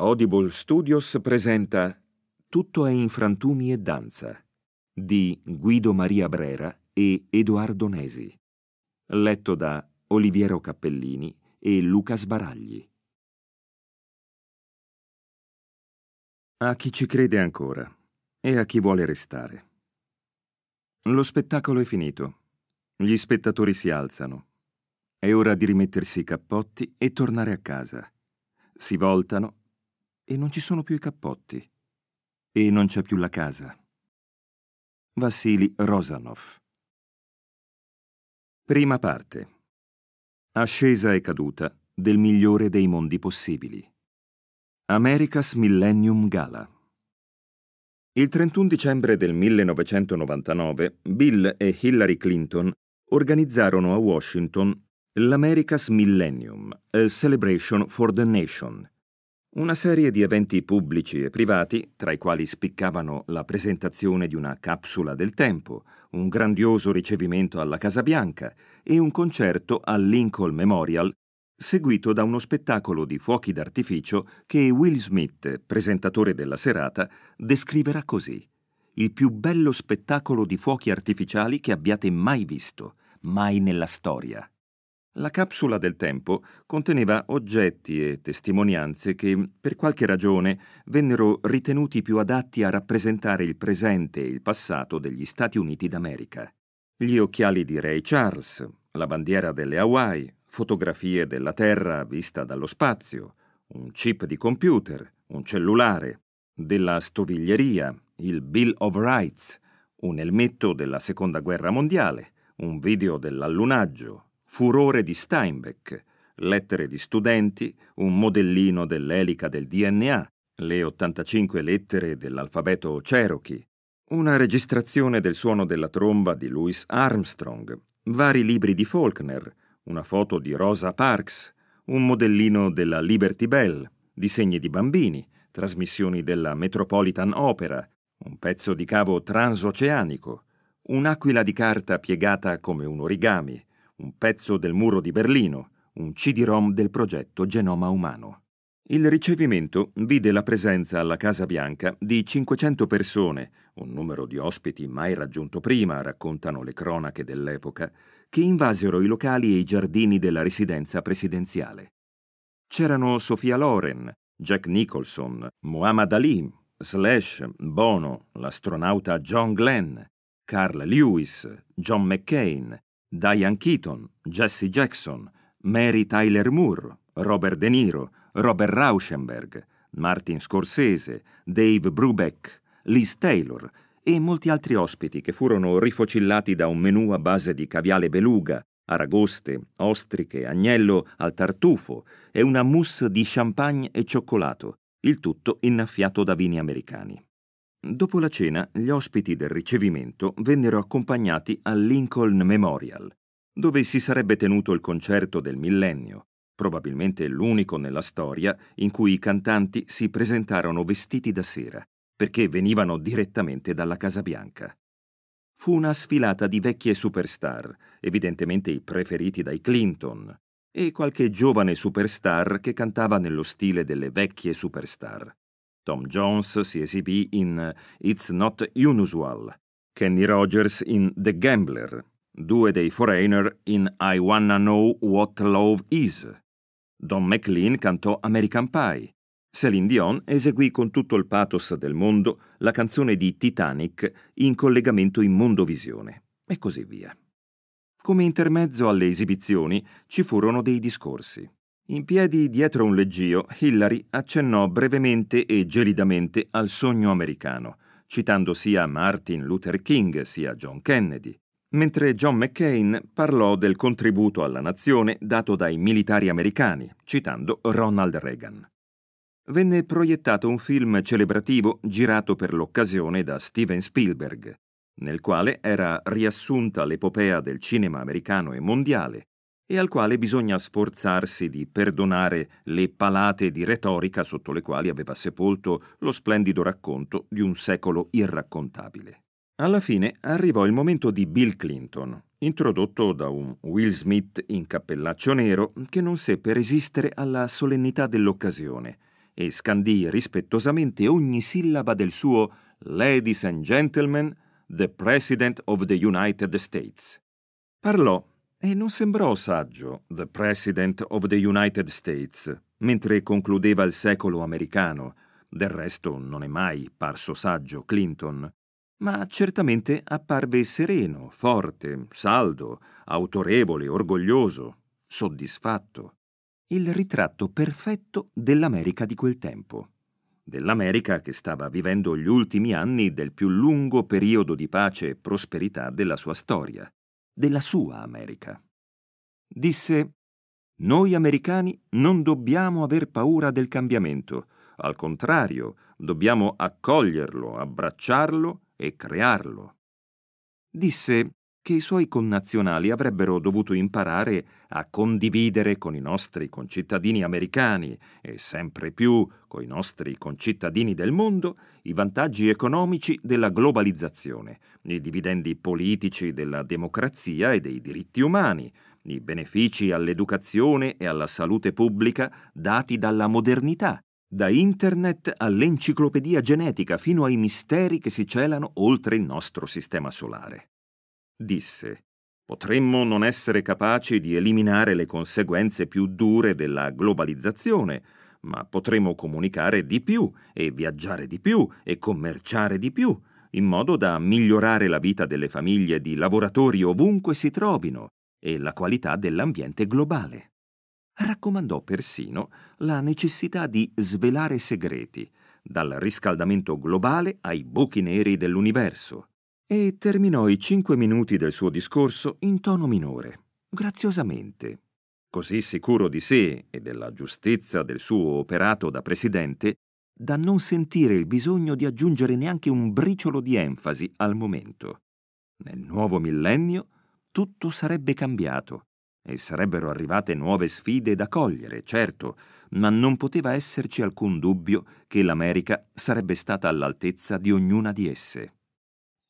Audible Studios presenta Tutto è in frantumi e danza di Guido Maria Brera e Edoardo Nesi. Letto da Oliviero Cappellini e Luca Sbaragli. A chi ci crede ancora e a chi vuole restare. Lo spettacolo è finito. Gli spettatori si alzano. È ora di rimettersi i cappotti e tornare a casa. Si voltano e non ci sono più i cappotti. E non c'è più la casa. Vassili Rosanov. Prima parte. Ascesa e caduta del migliore dei mondi possibili. America's Millennium Gala. Il 31 dicembre del 1999 Bill e Hillary Clinton organizzarono a Washington l'America's Millennium, a Celebration for the Nation, una serie di eventi pubblici e privati, tra i quali spiccavano la presentazione di una capsula del tempo, un grandioso ricevimento alla Casa Bianca e un concerto al Lincoln Memorial, seguito da uno spettacolo di fuochi d'artificio che Will Smith, presentatore della serata, descriverà così. Il più bello spettacolo di fuochi artificiali che abbiate mai visto, mai nella storia. La capsula del tempo conteneva oggetti e testimonianze che, per qualche ragione, vennero ritenuti più adatti a rappresentare il presente e il passato degli Stati Uniti d'America. Gli occhiali di Ray Charles, la bandiera delle Hawaii, fotografie della Terra vista dallo spazio, un chip di computer, un cellulare, della stoviglieria, il Bill of Rights, un elmetto della Seconda Guerra Mondiale, un video dell'allunaggio, Furore di Steinbeck, lettere di studenti, un modellino dell'elica del DNA, le 85 lettere dell'alfabeto Cherokee, una registrazione del suono della tromba di Louis Armstrong, vari libri di Faulkner, una foto di Rosa Parks, un modellino della Liberty Bell, disegni di bambini, trasmissioni della Metropolitan Opera, un pezzo di cavo transoceanico, un'aquila di carta piegata come un origami, un pezzo del muro di Berlino, un CD-ROM del progetto Genoma Umano. Il ricevimento vide la presenza alla Casa Bianca di 500 persone, un numero di ospiti mai raggiunto prima, raccontano le cronache dell'epoca, che invasero i locali e i giardini della residenza presidenziale. C'erano Sofia Loren, Jack Nicholson, Muhammad Ali, Slash, Bono, l'astronauta John Glenn, Carl Lewis, John McCain, Diane Keaton, Jesse Jackson, Mary Tyler Moore, Robert De Niro, Robert Rauschenberg, Martin Scorsese, Dave Brubeck, Liz Taylor e molti altri ospiti che furono rifocillati da un menù a base di caviale beluga, aragoste, ostriche, agnello al tartufo e una mousse di champagne e cioccolato, il tutto innaffiato da vini americani. Dopo la cena, gli ospiti del ricevimento vennero accompagnati al Lincoln Memorial, dove si sarebbe tenuto il concerto del millennio, probabilmente l'unico nella storia in cui i cantanti si presentarono vestiti da sera, perché venivano direttamente dalla Casa Bianca. Fu una sfilata di vecchie superstar, evidentemente i preferiti dai Clinton, e qualche giovane superstar che cantava nello stile delle vecchie superstar. Tom Jones si esibì in It's Not Unusual, Kenny Rogers in The Gambler, due dei Foreigner in I Wanna Know What Love Is. Don McLean cantò American Pie. Celine Dion eseguì con tutto il pathos del mondo la canzone di Titanic in collegamento in Mondovisione, e così via. Come intermezzo alle esibizioni ci furono dei discorsi. In piedi dietro un leggio, Hillary accennò brevemente e gelidamente al sogno americano, citando sia Martin Luther King sia John Kennedy, mentre John McCain parlò del contributo alla nazione dato dai militari americani, citando Ronald Reagan. Venne proiettato un film celebrativo girato per l'occasione da Steven Spielberg, nel quale era riassunta l'epopea del cinema americano e mondiale, e al quale bisogna sforzarsi di perdonare le palate di retorica sotto le quali aveva sepolto lo splendido racconto di un secolo irraccontabile. Alla fine arrivò il momento di Bill Clinton, introdotto da un Will Smith in cappellaccio nero che non seppe resistere alla solennità dell'occasione e scandì rispettosamente ogni sillaba del suo Ladies and Gentlemen, the President of the United States. Parlò e non sembrò saggio, The President of the United States, mentre concludeva il secolo americano. Del resto non è mai parso saggio Clinton, ma certamente apparve sereno, forte, saldo, autorevole, orgoglioso, soddisfatto. Il ritratto perfetto dell'America di quel tempo. Dell'America che stava vivendo gli ultimi anni del più lungo periodo di pace e prosperità della sua storia della sua America. Disse, noi americani non dobbiamo aver paura del cambiamento, al contrario, dobbiamo accoglierlo, abbracciarlo e crearlo. Disse che i suoi connazionali avrebbero dovuto imparare a condividere con i nostri concittadini americani e sempre più con i nostri concittadini del mondo i vantaggi economici della globalizzazione, i dividendi politici della democrazia e dei diritti umani, i benefici all'educazione e alla salute pubblica dati dalla modernità, da internet all'enciclopedia genetica fino ai misteri che si celano oltre il nostro sistema solare disse Potremmo non essere capaci di eliminare le conseguenze più dure della globalizzazione, ma potremo comunicare di più e viaggiare di più e commerciare di più, in modo da migliorare la vita delle famiglie di lavoratori ovunque si trovino e la qualità dell'ambiente globale. Raccomandò persino la necessità di svelare segreti, dal riscaldamento globale ai buchi neri dell'universo, e terminò i cinque minuti del suo discorso in tono minore, graziosamente, così sicuro di sé e della giustezza del suo operato da presidente, da non sentire il bisogno di aggiungere neanche un briciolo di enfasi al momento. Nel nuovo millennio tutto sarebbe cambiato e sarebbero arrivate nuove sfide da cogliere, certo, ma non poteva esserci alcun dubbio che l'America sarebbe stata all'altezza di ognuna di esse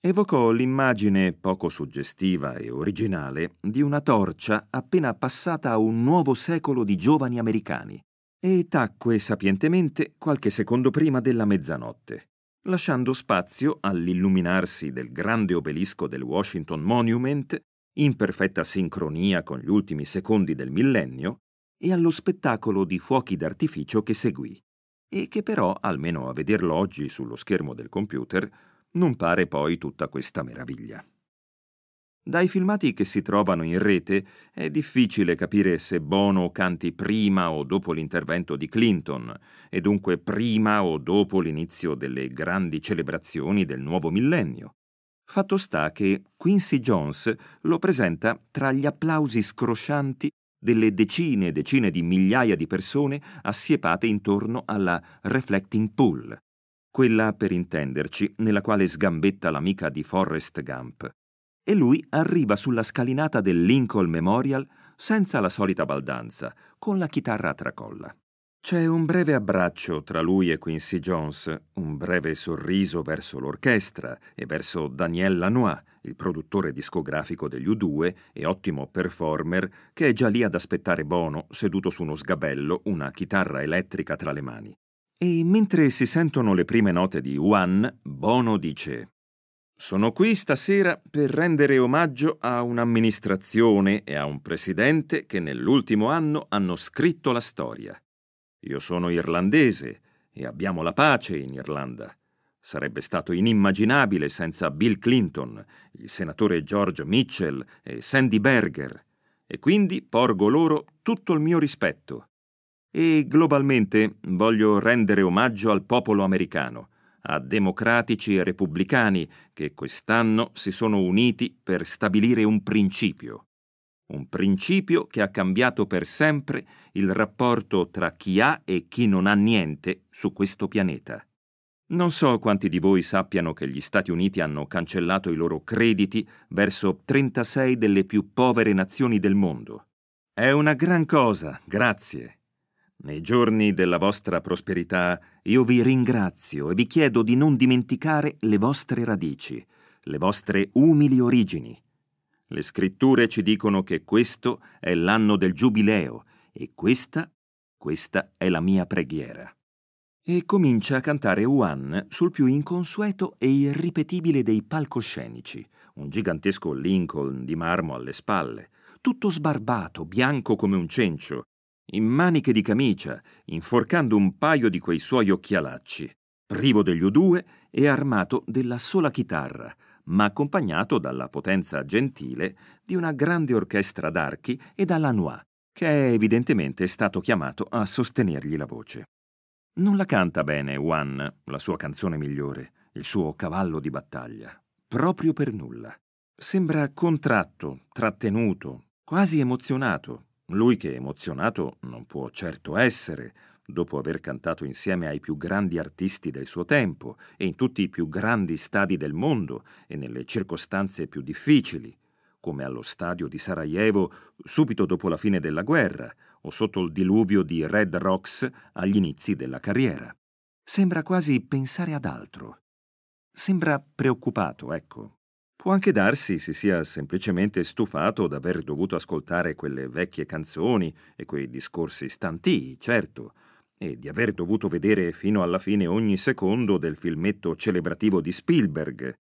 evocò l'immagine poco suggestiva e originale di una torcia appena passata a un nuovo secolo di giovani americani e tacque sapientemente qualche secondo prima della mezzanotte, lasciando spazio all'illuminarsi del grande obelisco del Washington Monument, in perfetta sincronia con gli ultimi secondi del millennio, e allo spettacolo di fuochi d'artificio che seguì, e che però, almeno a vederlo oggi sullo schermo del computer, non pare poi tutta questa meraviglia. Dai filmati che si trovano in rete è difficile capire se Bono canti prima o dopo l'intervento di Clinton, e dunque prima o dopo l'inizio delle grandi celebrazioni del nuovo millennio. Fatto sta che Quincy Jones lo presenta tra gli applausi scroscianti delle decine e decine di migliaia di persone assiepate intorno alla Reflecting Pool, quella per intenderci nella quale sgambetta l'amica di Forrest Gump. E lui arriva sulla scalinata del Lincoln Memorial senza la solita baldanza, con la chitarra a tracolla. C'è un breve abbraccio tra lui e Quincy Jones, un breve sorriso verso l'orchestra e verso Daniel Lanois, il produttore discografico degli U2 e ottimo performer, che è già lì ad aspettare Bono seduto su uno sgabello, una chitarra elettrica tra le mani. E mentre si sentono le prime note di One, Bono dice Sono qui stasera per rendere omaggio a un'amministrazione e a un presidente che nell'ultimo anno hanno scritto la storia. Io sono irlandese e abbiamo la pace in Irlanda. Sarebbe stato inimmaginabile senza Bill Clinton, il senatore George Mitchell e Sandy Berger, e quindi porgo loro tutto il mio rispetto. E globalmente voglio rendere omaggio al popolo americano, a democratici e repubblicani che quest'anno si sono uniti per stabilire un principio. Un principio che ha cambiato per sempre il rapporto tra chi ha e chi non ha niente su questo pianeta. Non so quanti di voi sappiano che gli Stati Uniti hanno cancellato i loro crediti verso 36 delle più povere nazioni del mondo. È una gran cosa, grazie. Nei giorni della vostra prosperità io vi ringrazio e vi chiedo di non dimenticare le vostre radici, le vostre umili origini. Le scritture ci dicono che questo è l'anno del giubileo e questa, questa è la mia preghiera. e comincia a cantare One sul più inconsueto e irripetibile dei palcoscenici, un gigantesco Lincoln di marmo alle spalle, tutto sbarbato, bianco come un cencio, in maniche di camicia, inforcando un paio di quei suoi occhialacci, privo degli U2 e armato della sola chitarra, ma accompagnato dalla potenza gentile di una grande orchestra d'archi e dalla Noix, che è evidentemente stato chiamato a sostenergli la voce. Non la canta bene One, la sua canzone migliore, il suo cavallo di battaglia, proprio per nulla. Sembra contratto, trattenuto, quasi emozionato, lui che emozionato non può certo essere, dopo aver cantato insieme ai più grandi artisti del suo tempo e in tutti i più grandi stadi del mondo e nelle circostanze più difficili, come allo stadio di Sarajevo subito dopo la fine della guerra o sotto il diluvio di Red Rocks agli inizi della carriera. Sembra quasi pensare ad altro. Sembra preoccupato, ecco. Può anche darsi si sia semplicemente stufato d'aver dovuto ascoltare quelle vecchie canzoni e quei discorsi stantii, certo, e di aver dovuto vedere fino alla fine ogni secondo del filmetto celebrativo di Spielberg,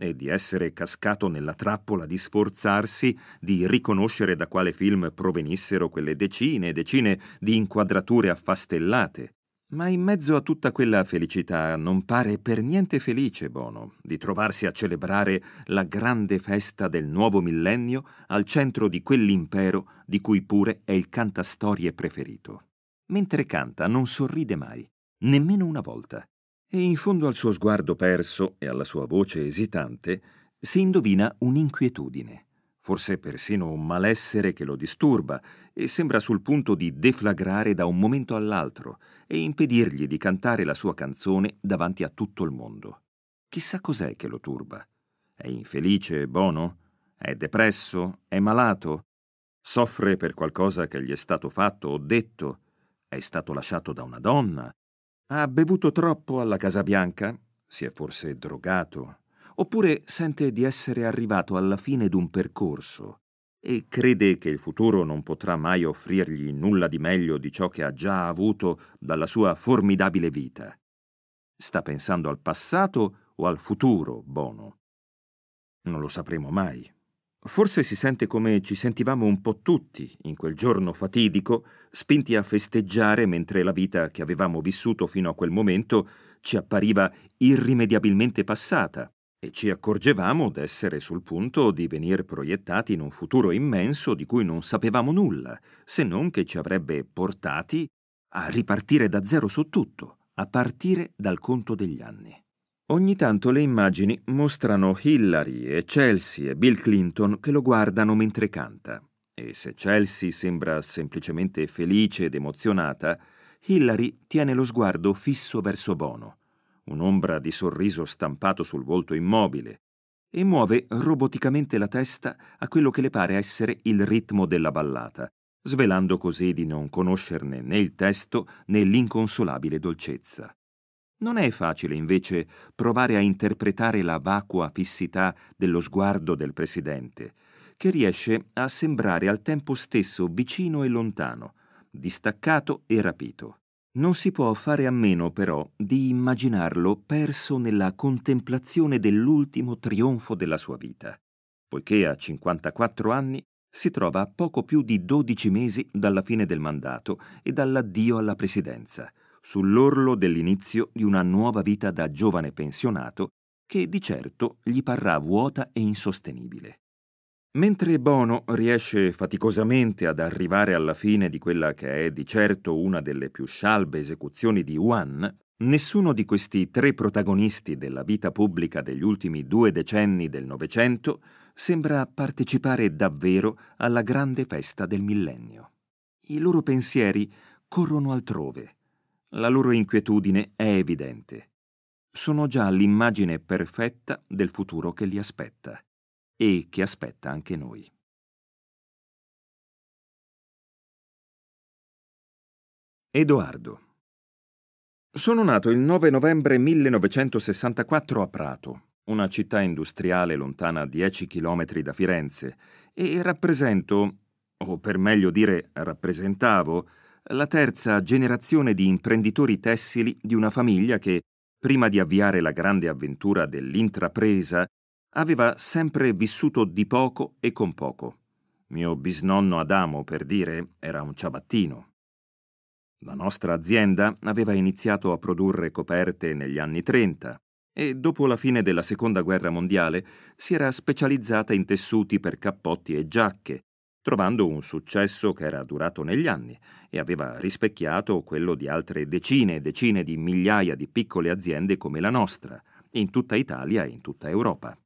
e di essere cascato nella trappola di sforzarsi di riconoscere da quale film provenissero quelle decine e decine di inquadrature affastellate. Ma in mezzo a tutta quella felicità non pare per niente felice Bono di trovarsi a celebrare la grande festa del nuovo millennio al centro di quell'impero di cui pure è il cantastorie preferito. Mentre canta non sorride mai, nemmeno una volta e in fondo al suo sguardo perso e alla sua voce esitante si indovina un'inquietudine, forse persino un malessere che lo disturba e sembra sul punto di deflagrare da un momento all'altro e impedirgli di cantare la sua canzone davanti a tutto il mondo. Chissà cos'è che lo turba. È infelice, Bono? È depresso? È malato? Soffre per qualcosa che gli è stato fatto o detto? È stato lasciato da una donna? Ha bevuto troppo alla Casa Bianca? Si è forse drogato? Oppure sente di essere arrivato alla fine d'un percorso e crede che il futuro non potrà mai offrirgli nulla di meglio di ciò che ha già avuto dalla sua formidabile vita? Sta pensando al passato o al futuro, Bono? Non lo sapremo mai. Forse si sente come ci sentivamo un po' tutti in quel giorno fatidico, spinti a festeggiare mentre la vita che avevamo vissuto fino a quel momento ci appariva irrimediabilmente passata e ci accorgevamo d'essere sul punto di venir proiettati in un futuro immenso di cui non sapevamo nulla, se non che ci avrebbe portati a ripartire da zero su tutto, a partire dal conto degli anni. Ogni tanto le immagini mostrano Hillary e Chelsea e Bill Clinton che lo guardano mentre canta. E se Chelsea sembra semplicemente felice ed emozionata, Hillary tiene lo sguardo fisso verso Bono, un'ombra di sorriso stampato sul volto immobile, e muove roboticamente la testa a quello che le pare essere il ritmo della ballata, svelando così di non conoscerne né il testo né l'inconsolabile dolcezza. Non è facile, invece, provare a interpretare la vacua fissità dello sguardo del Presidente, che riesce a sembrare al tempo stesso vicino e lontano, distaccato e rapito. Non si può fare a meno, però, di immaginarlo perso nella contemplazione dell'ultimo trionfo della sua vita, poiché a 54 anni si trova a poco più di 12 mesi dalla fine del mandato e dall'addio alla presidenza, sull'orlo dell'inizio di una nuova vita da giovane pensionato che di certo gli parrà vuota e insostenibile. Mentre Bono riesce faticosamente ad arrivare alla fine di quella che è di certo una delle più scialbe esecuzioni di One, nessuno di questi tre protagonisti della vita pubblica degli ultimi due decenni del Novecento sembra partecipare davvero alla grande festa del millennio. I loro pensieri corrono altrove la loro inquietudine è evidente. Sono già l'immagine perfetta del futuro che li aspetta e che aspetta anche noi. Edoardo Sono nato il 9 novembre 1964 a Prato, una città industriale lontana 10 chilometri da Firenze, e rappresento, o per meglio dire rappresentavo, la terza generazione di imprenditori tessili di una famiglia che, prima di avviare la grande avventura dell'intrapresa, aveva sempre vissuto di poco e con poco. Mio bisnonno Adamo, per dire, era un ciabattino. La nostra azienda aveva iniziato a produrre coperte negli anni 30 e dopo la fine della Seconda Guerra Mondiale si era specializzata in tessuti per cappotti e giacche, trovando un successo che era durato negli anni e aveva rispecchiato quello di altre decine e decine di migliaia di piccole aziende come la nostra, in tutta Italia e in tutta Europa.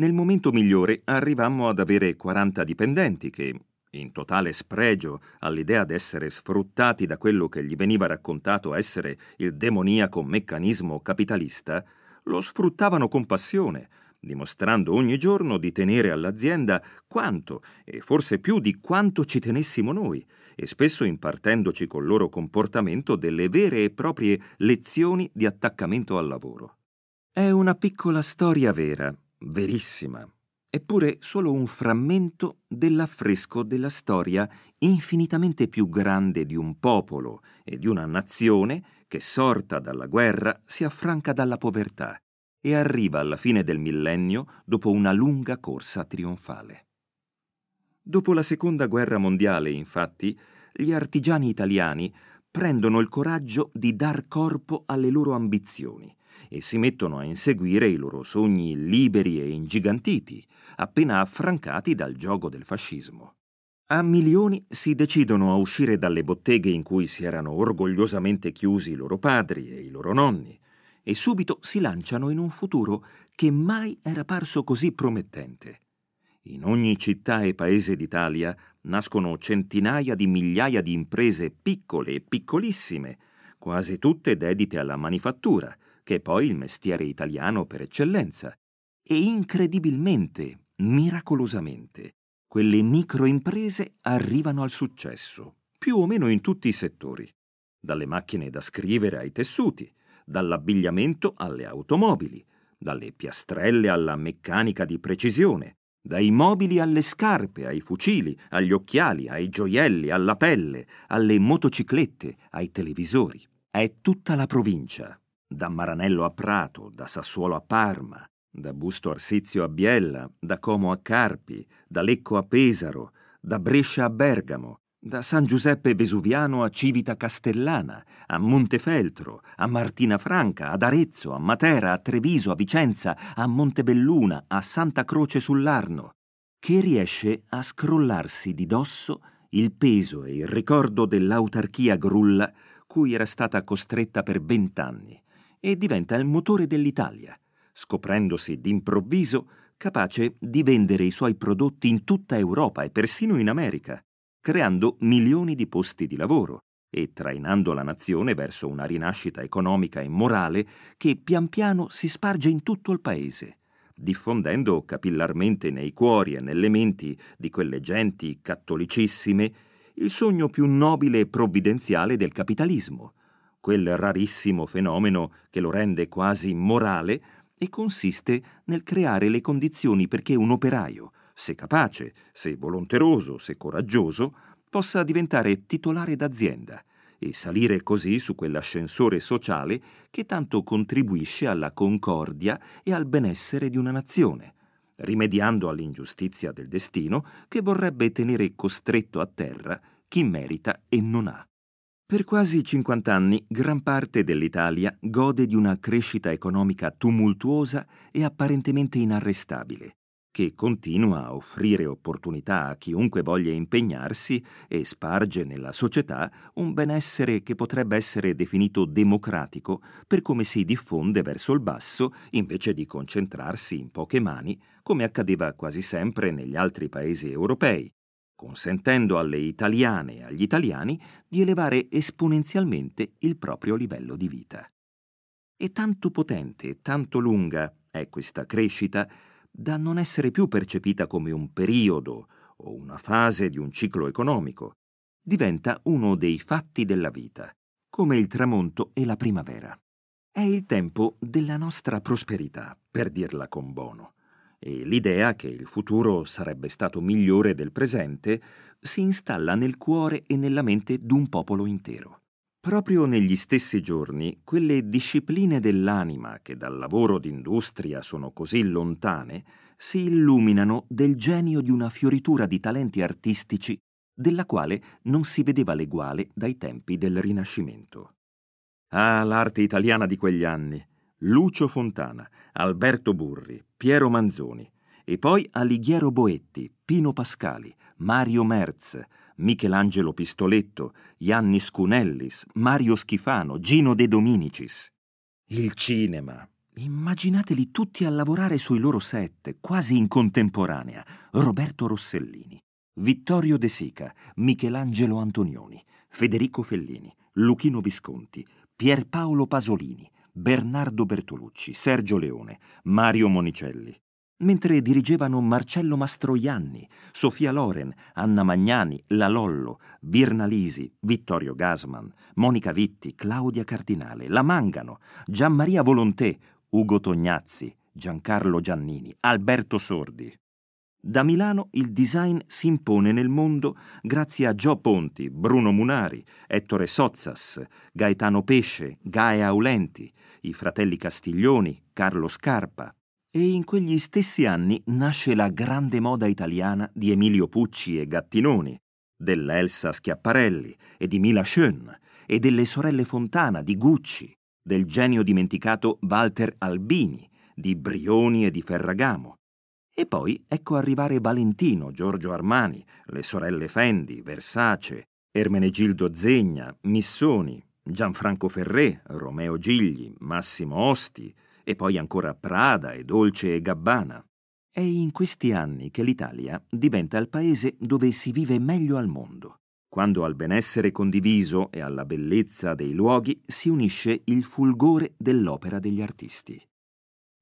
Nel momento migliore arrivammo ad avere 40 dipendenti che, in totale spregio all'idea d'essere sfruttati da quello che gli veniva raccontato essere il demoniaco meccanismo capitalista, lo sfruttavano con passione, dimostrando ogni giorno di tenere all'azienda quanto, e forse più di quanto ci tenessimo noi, e spesso impartendoci col loro comportamento delle vere e proprie lezioni di attaccamento al lavoro. È una piccola storia vera, verissima, eppure solo un frammento dell'affresco della storia infinitamente più grande di un popolo e di una nazione che, sorta dalla guerra, si affranca dalla povertà e arriva alla fine del millennio dopo una lunga corsa trionfale. Dopo la Seconda Guerra Mondiale, infatti, gli artigiani italiani prendono il coraggio di dar corpo alle loro ambizioni e si mettono a inseguire i loro sogni liberi e ingigantiti, appena affrancati dal gioco del fascismo. A milioni si decidono a uscire dalle botteghe in cui si erano orgogliosamente chiusi i loro padri e i loro nonni e subito si lanciano in un futuro che mai era parso così promettente. In ogni città e paese d'Italia nascono centinaia di migliaia di imprese piccole e piccolissime, quasi tutte dedite alla manifattura, che è poi il mestiere italiano per eccellenza. E incredibilmente, miracolosamente, quelle microimprese arrivano al successo, più o meno in tutti i settori, dalle macchine da scrivere ai tessuti, dall'abbigliamento alle automobili, dalle piastrelle alla meccanica di precisione, dai mobili alle scarpe, ai fucili, agli occhiali, ai gioielli, alla pelle, alle motociclette, ai televisori. È tutta la provincia, da Maranello a Prato, da Sassuolo a Parma, da Busto Arsizio a Biella, da Como a Carpi, da Lecco a Pesaro, da Brescia a Bergamo, da San Giuseppe Vesuviano a Civita Castellana, a Montefeltro, a Martina Franca, ad Arezzo, a Matera, a Treviso, a Vicenza, a Montebelluna, a Santa Croce sull'Arno, che riesce a scrollarsi di dosso il peso e il ricordo dell'autarchia grulla cui era stata costretta per vent'anni e diventa il motore dell'Italia scoprendosi d'improvviso capace di vendere i suoi prodotti in tutta Europa e persino in America, creando milioni di posti di lavoro e trainando la nazione verso una rinascita economica e morale che pian piano si sparge in tutto il paese, diffondendo capillarmente nei cuori e nelle menti di quelle genti cattolicissime il sogno più nobile e provvidenziale del capitalismo, quel rarissimo fenomeno che lo rende quasi morale e consiste nel creare le condizioni perché un operaio, se capace, se volonteroso, se coraggioso, possa diventare titolare d'azienda e salire così su quell'ascensore sociale che tanto contribuisce alla concordia e al benessere di una nazione, rimediando all'ingiustizia del destino che vorrebbe tenere costretto a terra chi merita e non ha. Per quasi 50 anni gran parte dell'Italia gode di una crescita economica tumultuosa e apparentemente inarrestabile, che continua a offrire opportunità a chiunque voglia impegnarsi e sparge nella società un benessere che potrebbe essere definito democratico per come si diffonde verso il basso invece di concentrarsi in poche mani, come accadeva quasi sempre negli altri paesi europei, consentendo alle italiane e agli italiani di elevare esponenzialmente il proprio livello di vita. E tanto potente e tanto lunga è questa crescita da non essere più percepita come un periodo o una fase di un ciclo economico, diventa uno dei fatti della vita, come il tramonto e la primavera. È il tempo della nostra prosperità, per dirla con Bono e l'idea che il futuro sarebbe stato migliore del presente si installa nel cuore e nella mente d'un popolo intero. Proprio negli stessi giorni, quelle discipline dell'anima che dal lavoro d'industria sono così lontane, si illuminano del genio di una fioritura di talenti artistici della quale non si vedeva l'eguale dai tempi del Rinascimento. Ah, l'arte italiana di quegli anni! Lucio Fontana, Alberto Burri, Piero Manzoni, e poi Alighiero Boetti, Pino Pascali, Mario Merz, Michelangelo Pistoletto, Iannis Cunellis, Mario Schifano, Gino De Dominicis. Il cinema. Immaginateli tutti a lavorare sui loro set, quasi in contemporanea. Roberto Rossellini, Vittorio De Sica, Michelangelo Antonioni, Federico Fellini, Luchino Visconti, Pierpaolo Pasolini, Bernardo Bertolucci, Sergio Leone, Mario Monicelli mentre dirigevano Marcello Mastroianni, Sofia Loren, Anna Magnani, La Lollo, Virna Lisi, Vittorio Gasman, Monica Vitti, Claudia Cardinale, La Mangano, Gianmaria Volontè, Ugo Tognazzi, Giancarlo Giannini, Alberto Sordi. Da Milano il design si impone nel mondo grazie a Gio Ponti, Bruno Munari, Ettore Sozzas, Gaetano Pesce, Gae Aulenti, i fratelli Castiglioni, Carlo Scarpa, e in quegli stessi anni nasce la grande moda italiana di Emilio Pucci e Gattinoni, dell'Elsa Schiaparelli e di Mila Schön e delle sorelle Fontana di Gucci, del genio dimenticato Walter Albini, di Brioni e di Ferragamo. E poi ecco arrivare Valentino, Giorgio Armani, le sorelle Fendi, Versace, Ermenegildo Zegna, Missoni, Gianfranco Ferré, Romeo Gigli, Massimo Osti, e poi ancora Prada e Dolce e Gabbana. È in questi anni che l'Italia diventa il paese dove si vive meglio al mondo, quando al benessere condiviso e alla bellezza dei luoghi si unisce il fulgore dell'opera degli artisti.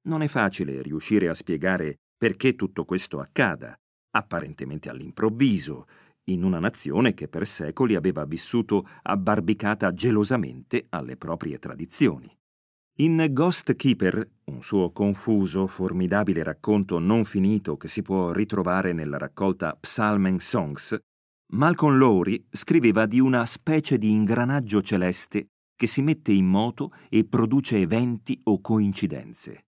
Non è facile riuscire a spiegare perché tutto questo accada, apparentemente all'improvviso, in una nazione che per secoli aveva vissuto abbarbicata gelosamente alle proprie tradizioni. In Ghost Keeper, un suo confuso, formidabile racconto non finito che si può ritrovare nella raccolta Psalm Songs, Malcolm Lowry scriveva di una specie di ingranaggio celeste che si mette in moto e produce eventi o coincidenze.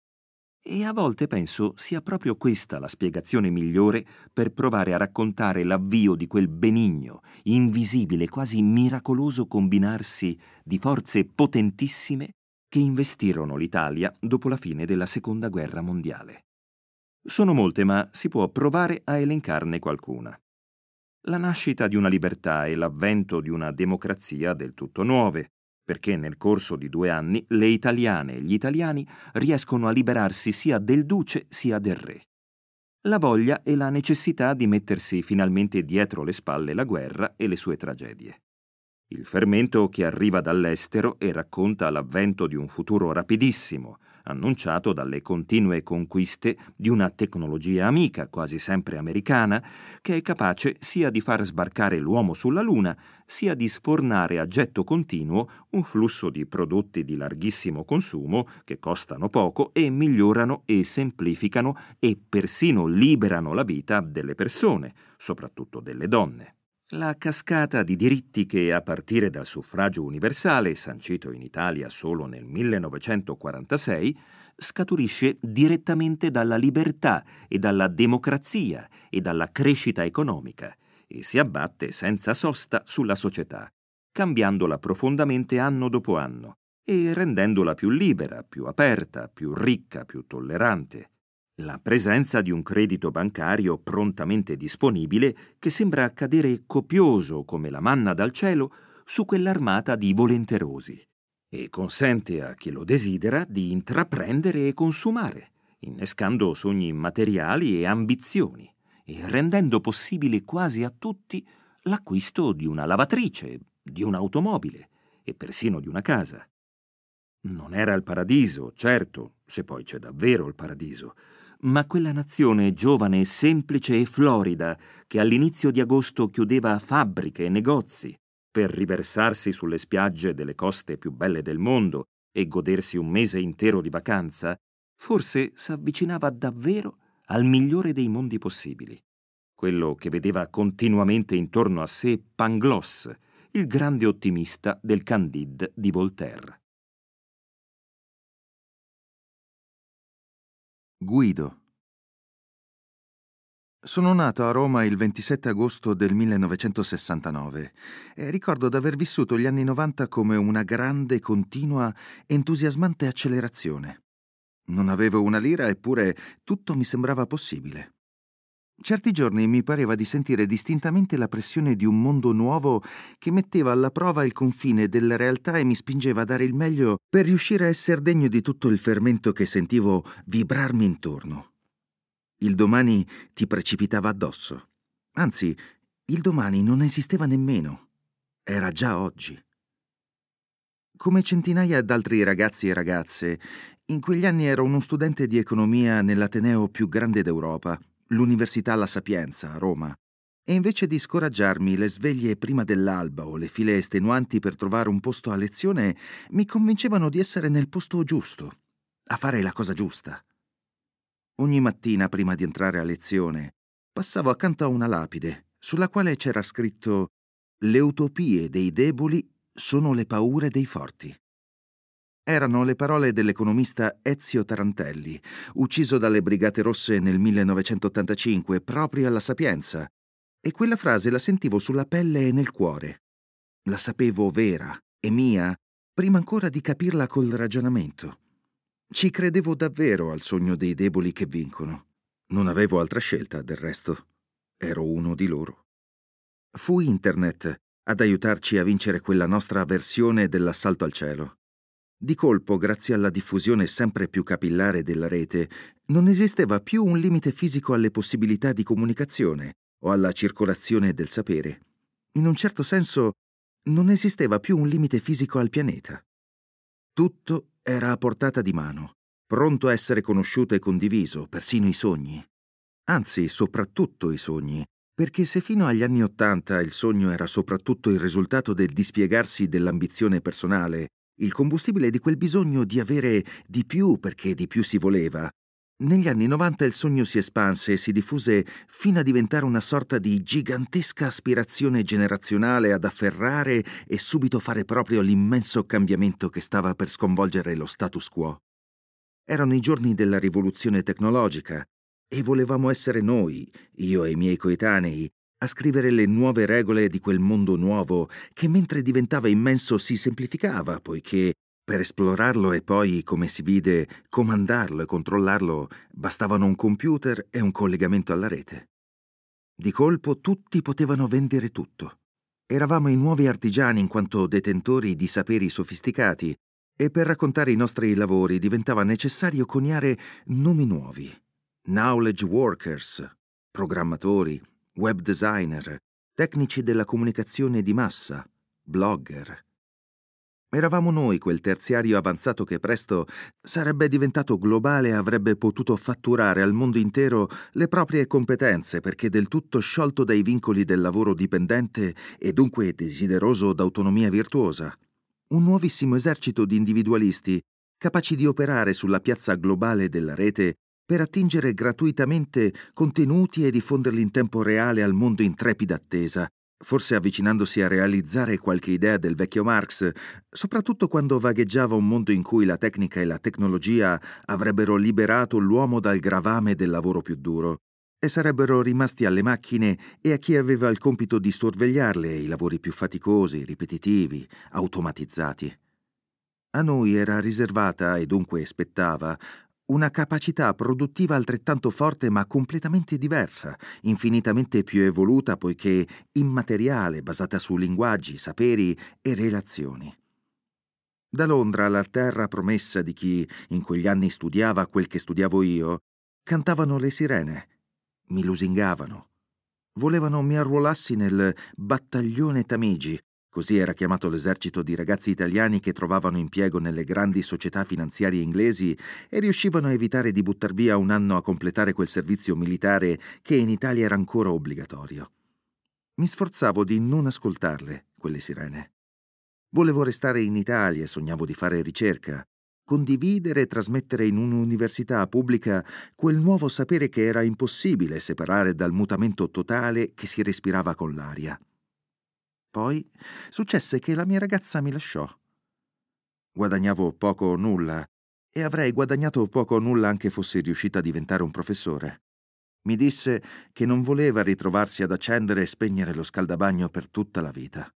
E a volte penso sia proprio questa la spiegazione migliore per provare a raccontare l'avvio di quel benigno, invisibile, quasi miracoloso combinarsi di forze potentissime che investirono l'Italia dopo la fine della Seconda Guerra Mondiale. Sono molte, ma si può provare a elencarne qualcuna. La nascita di una libertà e l'avvento di una democrazia del tutto nuove, perché nel corso di due anni le italiane e gli italiani riescono a liberarsi sia del duce sia del re. La voglia e la necessità di mettersi finalmente dietro le spalle la guerra e le sue tragedie il fermento che arriva dall'estero e racconta l'avvento di un futuro rapidissimo, annunciato dalle continue conquiste di una tecnologia amica, quasi sempre americana, che è capace sia di far sbarcare l'uomo sulla Luna, sia di sfornare a getto continuo un flusso di prodotti di larghissimo consumo che costano poco e migliorano e semplificano e persino liberano la vita delle persone, soprattutto delle donne. La cascata di diritti che, a partire dal suffragio universale, sancito in Italia solo nel 1946, scaturisce direttamente dalla libertà e dalla democrazia e dalla crescita economica e si abbatte senza sosta sulla società, cambiandola profondamente anno dopo anno e rendendola più libera, più aperta, più ricca, più tollerante la presenza di un credito bancario prontamente disponibile che sembra cadere copioso come la manna dal cielo su quell'armata di volenterosi e consente a chi lo desidera di intraprendere e consumare, innescando sogni materiali e ambizioni e rendendo possibile quasi a tutti l'acquisto di una lavatrice, di un'automobile e persino di una casa. Non era il paradiso, certo, se poi c'è davvero il paradiso, ma quella nazione giovane, semplice e florida, che all'inizio di agosto chiudeva fabbriche e negozi per riversarsi sulle spiagge delle coste più belle del mondo e godersi un mese intero di vacanza, forse s'avvicinava davvero al migliore dei mondi possibili, quello che vedeva continuamente intorno a sé Pangloss, il grande ottimista del Candide di Voltaire. Guido sono nato a Roma il 27 agosto del 1969 e ricordo d'aver vissuto gli anni 90 come una grande, continua, entusiasmante accelerazione. Non avevo una lira eppure tutto mi sembrava possibile. Certi giorni mi pareva di sentire distintamente la pressione di un mondo nuovo che metteva alla prova il confine della realtà e mi spingeva a dare il meglio per riuscire a essere degno di tutto il fermento che sentivo vibrarmi intorno. Il domani ti precipitava addosso. Anzi, il domani non esisteva nemmeno. Era già oggi. Come centinaia d'altri ragazzi e ragazze, in quegli anni ero uno studente di economia nell'Ateneo più grande d'Europa, l'Università La Sapienza, a Roma. E invece di scoraggiarmi le sveglie prima dell'alba o le file estenuanti per trovare un posto a lezione, mi convincevano di essere nel posto giusto, a fare la cosa giusta. Ogni mattina prima di entrare a lezione passavo accanto a una lapide sulla quale c'era scritto Le utopie dei deboli sono le paure dei forti. Erano le parole dell'economista Ezio Tarantelli, ucciso dalle Brigate Rosse nel 1985 proprio alla Sapienza, e quella frase la sentivo sulla pelle e nel cuore. La sapevo vera e mia prima ancora di capirla col ragionamento. Ci credevo davvero al sogno dei deboli che vincono. Non avevo altra scelta, del resto. Ero uno di loro. Fu Internet ad aiutarci a vincere quella nostra versione dell'assalto al cielo. Di colpo, grazie alla diffusione sempre più capillare della rete, non esisteva più un limite fisico alle possibilità di comunicazione o alla circolazione del sapere. In un certo senso, non esisteva più un limite fisico al pianeta. Tutto era a portata di mano, pronto a essere conosciuto e condiviso, persino i sogni. Anzi, soprattutto i sogni, perché se fino agli anni Ottanta il sogno era soprattutto il risultato del dispiegarsi dell'ambizione personale, il combustibile di quel bisogno di avere di più perché di più si voleva, negli anni 90 il sogno si espanse e si diffuse fino a diventare una sorta di gigantesca aspirazione generazionale ad afferrare e subito fare proprio l'immenso cambiamento che stava per sconvolgere lo status quo. Erano i giorni della rivoluzione tecnologica e volevamo essere noi, io e i miei coetanei, a scrivere le nuove regole di quel mondo nuovo che mentre diventava immenso si semplificava, poiché per esplorarlo e poi, come si vide, comandarlo e controllarlo bastavano un computer e un collegamento alla rete. Di colpo tutti potevano vendere tutto. Eravamo i nuovi artigiani in quanto detentori di saperi sofisticati e per raccontare i nostri lavori diventava necessario coniare nomi nuovi. Knowledge workers, programmatori, web designer, tecnici della comunicazione di massa, blogger. Eravamo noi quel terziario avanzato che presto sarebbe diventato globale e avrebbe potuto fatturare al mondo intero le proprie competenze perché del tutto sciolto dai vincoli del lavoro dipendente e dunque desideroso d'autonomia virtuosa. Un nuovissimo esercito di individualisti capaci di operare sulla piazza globale della rete per attingere gratuitamente contenuti e diffonderli in tempo reale al mondo in trepida attesa, forse avvicinandosi a realizzare qualche idea del vecchio Marx, soprattutto quando vagheggiava un mondo in cui la tecnica e la tecnologia avrebbero liberato l'uomo dal gravame del lavoro più duro e sarebbero rimasti alle macchine e a chi aveva il compito di sorvegliarle i lavori più faticosi, ripetitivi, automatizzati. A noi era riservata e dunque spettava una capacità produttiva altrettanto forte ma completamente diversa, infinitamente più evoluta poiché immateriale, basata su linguaggi, saperi e relazioni. Da Londra alla terra promessa di chi in quegli anni studiava quel che studiavo io, cantavano le sirene, mi lusingavano. Volevano mi arruolassi nel battaglione Tamigi, Così era chiamato l'esercito di ragazzi italiani che trovavano impiego nelle grandi società finanziarie inglesi e riuscivano a evitare di buttar via un anno a completare quel servizio militare che in Italia era ancora obbligatorio. Mi sforzavo di non ascoltarle, quelle sirene. Volevo restare in Italia e sognavo di fare ricerca. condividere e trasmettere in un'università pubblica quel nuovo sapere che era impossibile separare dal mutamento totale che si respirava con l'aria. Poi successe che la mia ragazza mi lasciò. Guadagnavo poco o nulla e avrei guadagnato poco o nulla anche fossi riuscita a diventare un professore. Mi disse che non voleva ritrovarsi ad accendere e spegnere lo scaldabagno per tutta la vita.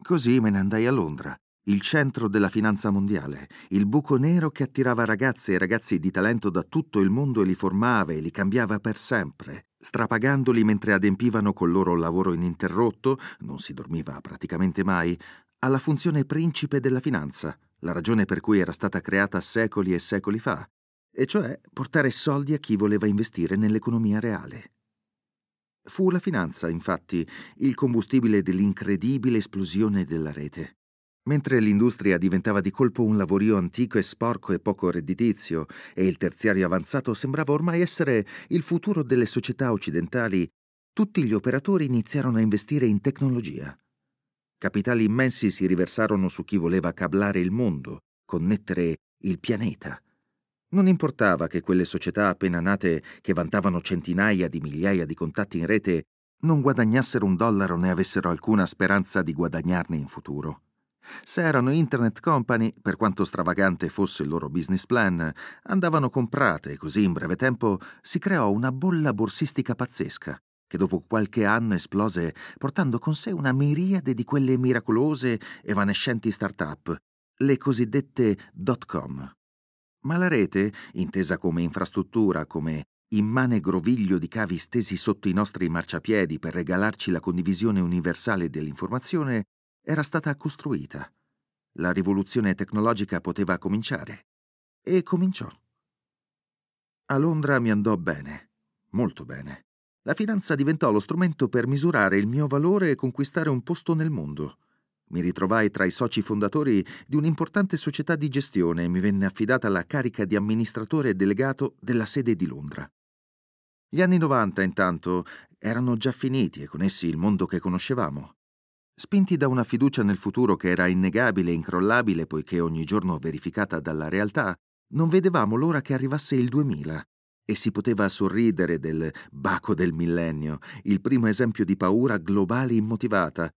Così me ne andai a Londra il centro della finanza mondiale, il buco nero che attirava ragazze e ragazzi di talento da tutto il mondo e li formava e li cambiava per sempre, strapagandoli mentre adempivano col loro lavoro ininterrotto, non si dormiva praticamente mai, alla funzione principe della finanza, la ragione per cui era stata creata secoli e secoli fa, e cioè portare soldi a chi voleva investire nell'economia reale. Fu la finanza, infatti, il combustibile dell'incredibile esplosione della rete. Mentre l'industria diventava di colpo un lavorio antico e sporco e poco redditizio, e il terziario avanzato sembrava ormai essere il futuro delle società occidentali, tutti gli operatori iniziarono a investire in tecnologia. Capitali immensi si riversarono su chi voleva cablare il mondo, connettere il pianeta. Non importava che quelle società appena nate, che vantavano centinaia di migliaia di contatti in rete, non guadagnassero un dollaro né avessero alcuna speranza di guadagnarne in futuro. Se erano internet company, per quanto stravagante fosse il loro business plan, andavano comprate e così in breve tempo si creò una bolla borsistica pazzesca, che dopo qualche anno esplose portando con sé una miriade di quelle miracolose, evanescenti start-up, le cosiddette dot com. Ma la rete, intesa come infrastruttura, come immane groviglio di cavi stesi sotto i nostri marciapiedi per regalarci la condivisione universale dell'informazione, era stata costruita. La rivoluzione tecnologica poteva cominciare. E cominciò. A Londra mi andò bene, molto bene. La finanza diventò lo strumento per misurare il mio valore e conquistare un posto nel mondo. Mi ritrovai tra i soci fondatori di un'importante società di gestione e mi venne affidata la carica di amministratore delegato della sede di Londra. Gli anni 90, intanto, erano già finiti e con essi il mondo che conoscevamo. Spinti da una fiducia nel futuro che era innegabile e incrollabile poiché ogni giorno verificata dalla realtà, non vedevamo l'ora che arrivasse il 2000 e si poteva sorridere del baco del millennio, il primo esempio di paura globale immotivata,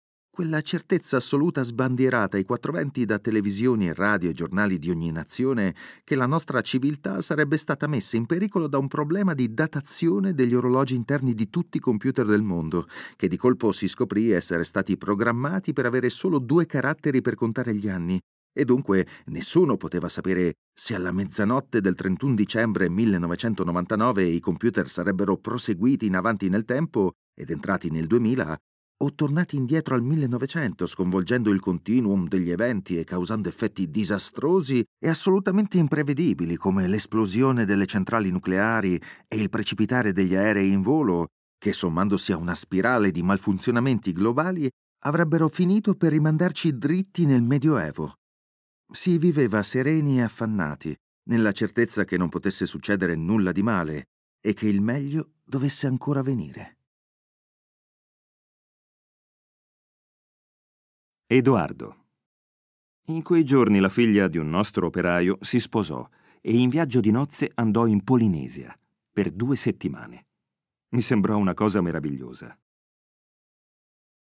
quella certezza assoluta sbandierata ai quattro venti da televisioni radio e giornali di ogni nazione che la nostra civiltà sarebbe stata messa in pericolo da un problema di datazione degli orologi interni di tutti i computer del mondo, che di colpo si scoprì essere stati programmati per avere solo due caratteri per contare gli anni, e dunque nessuno poteva sapere se alla mezzanotte del 31 dicembre 1999 i computer sarebbero proseguiti in avanti nel tempo ed entrati nel 2000 o tornati indietro al 1900, sconvolgendo il continuum degli eventi e causando effetti disastrosi e assolutamente imprevedibili come l'esplosione delle centrali nucleari e il precipitare degli aerei in volo, che sommandosi a una spirale di malfunzionamenti globali avrebbero finito per rimandarci dritti nel Medioevo. Si viveva sereni e affannati, nella certezza che non potesse succedere nulla di male e che il meglio dovesse ancora venire. Edoardo. In quei giorni la figlia di un nostro operaio si sposò e in viaggio di nozze andò in Polinesia per due settimane. Mi sembrò una cosa meravigliosa.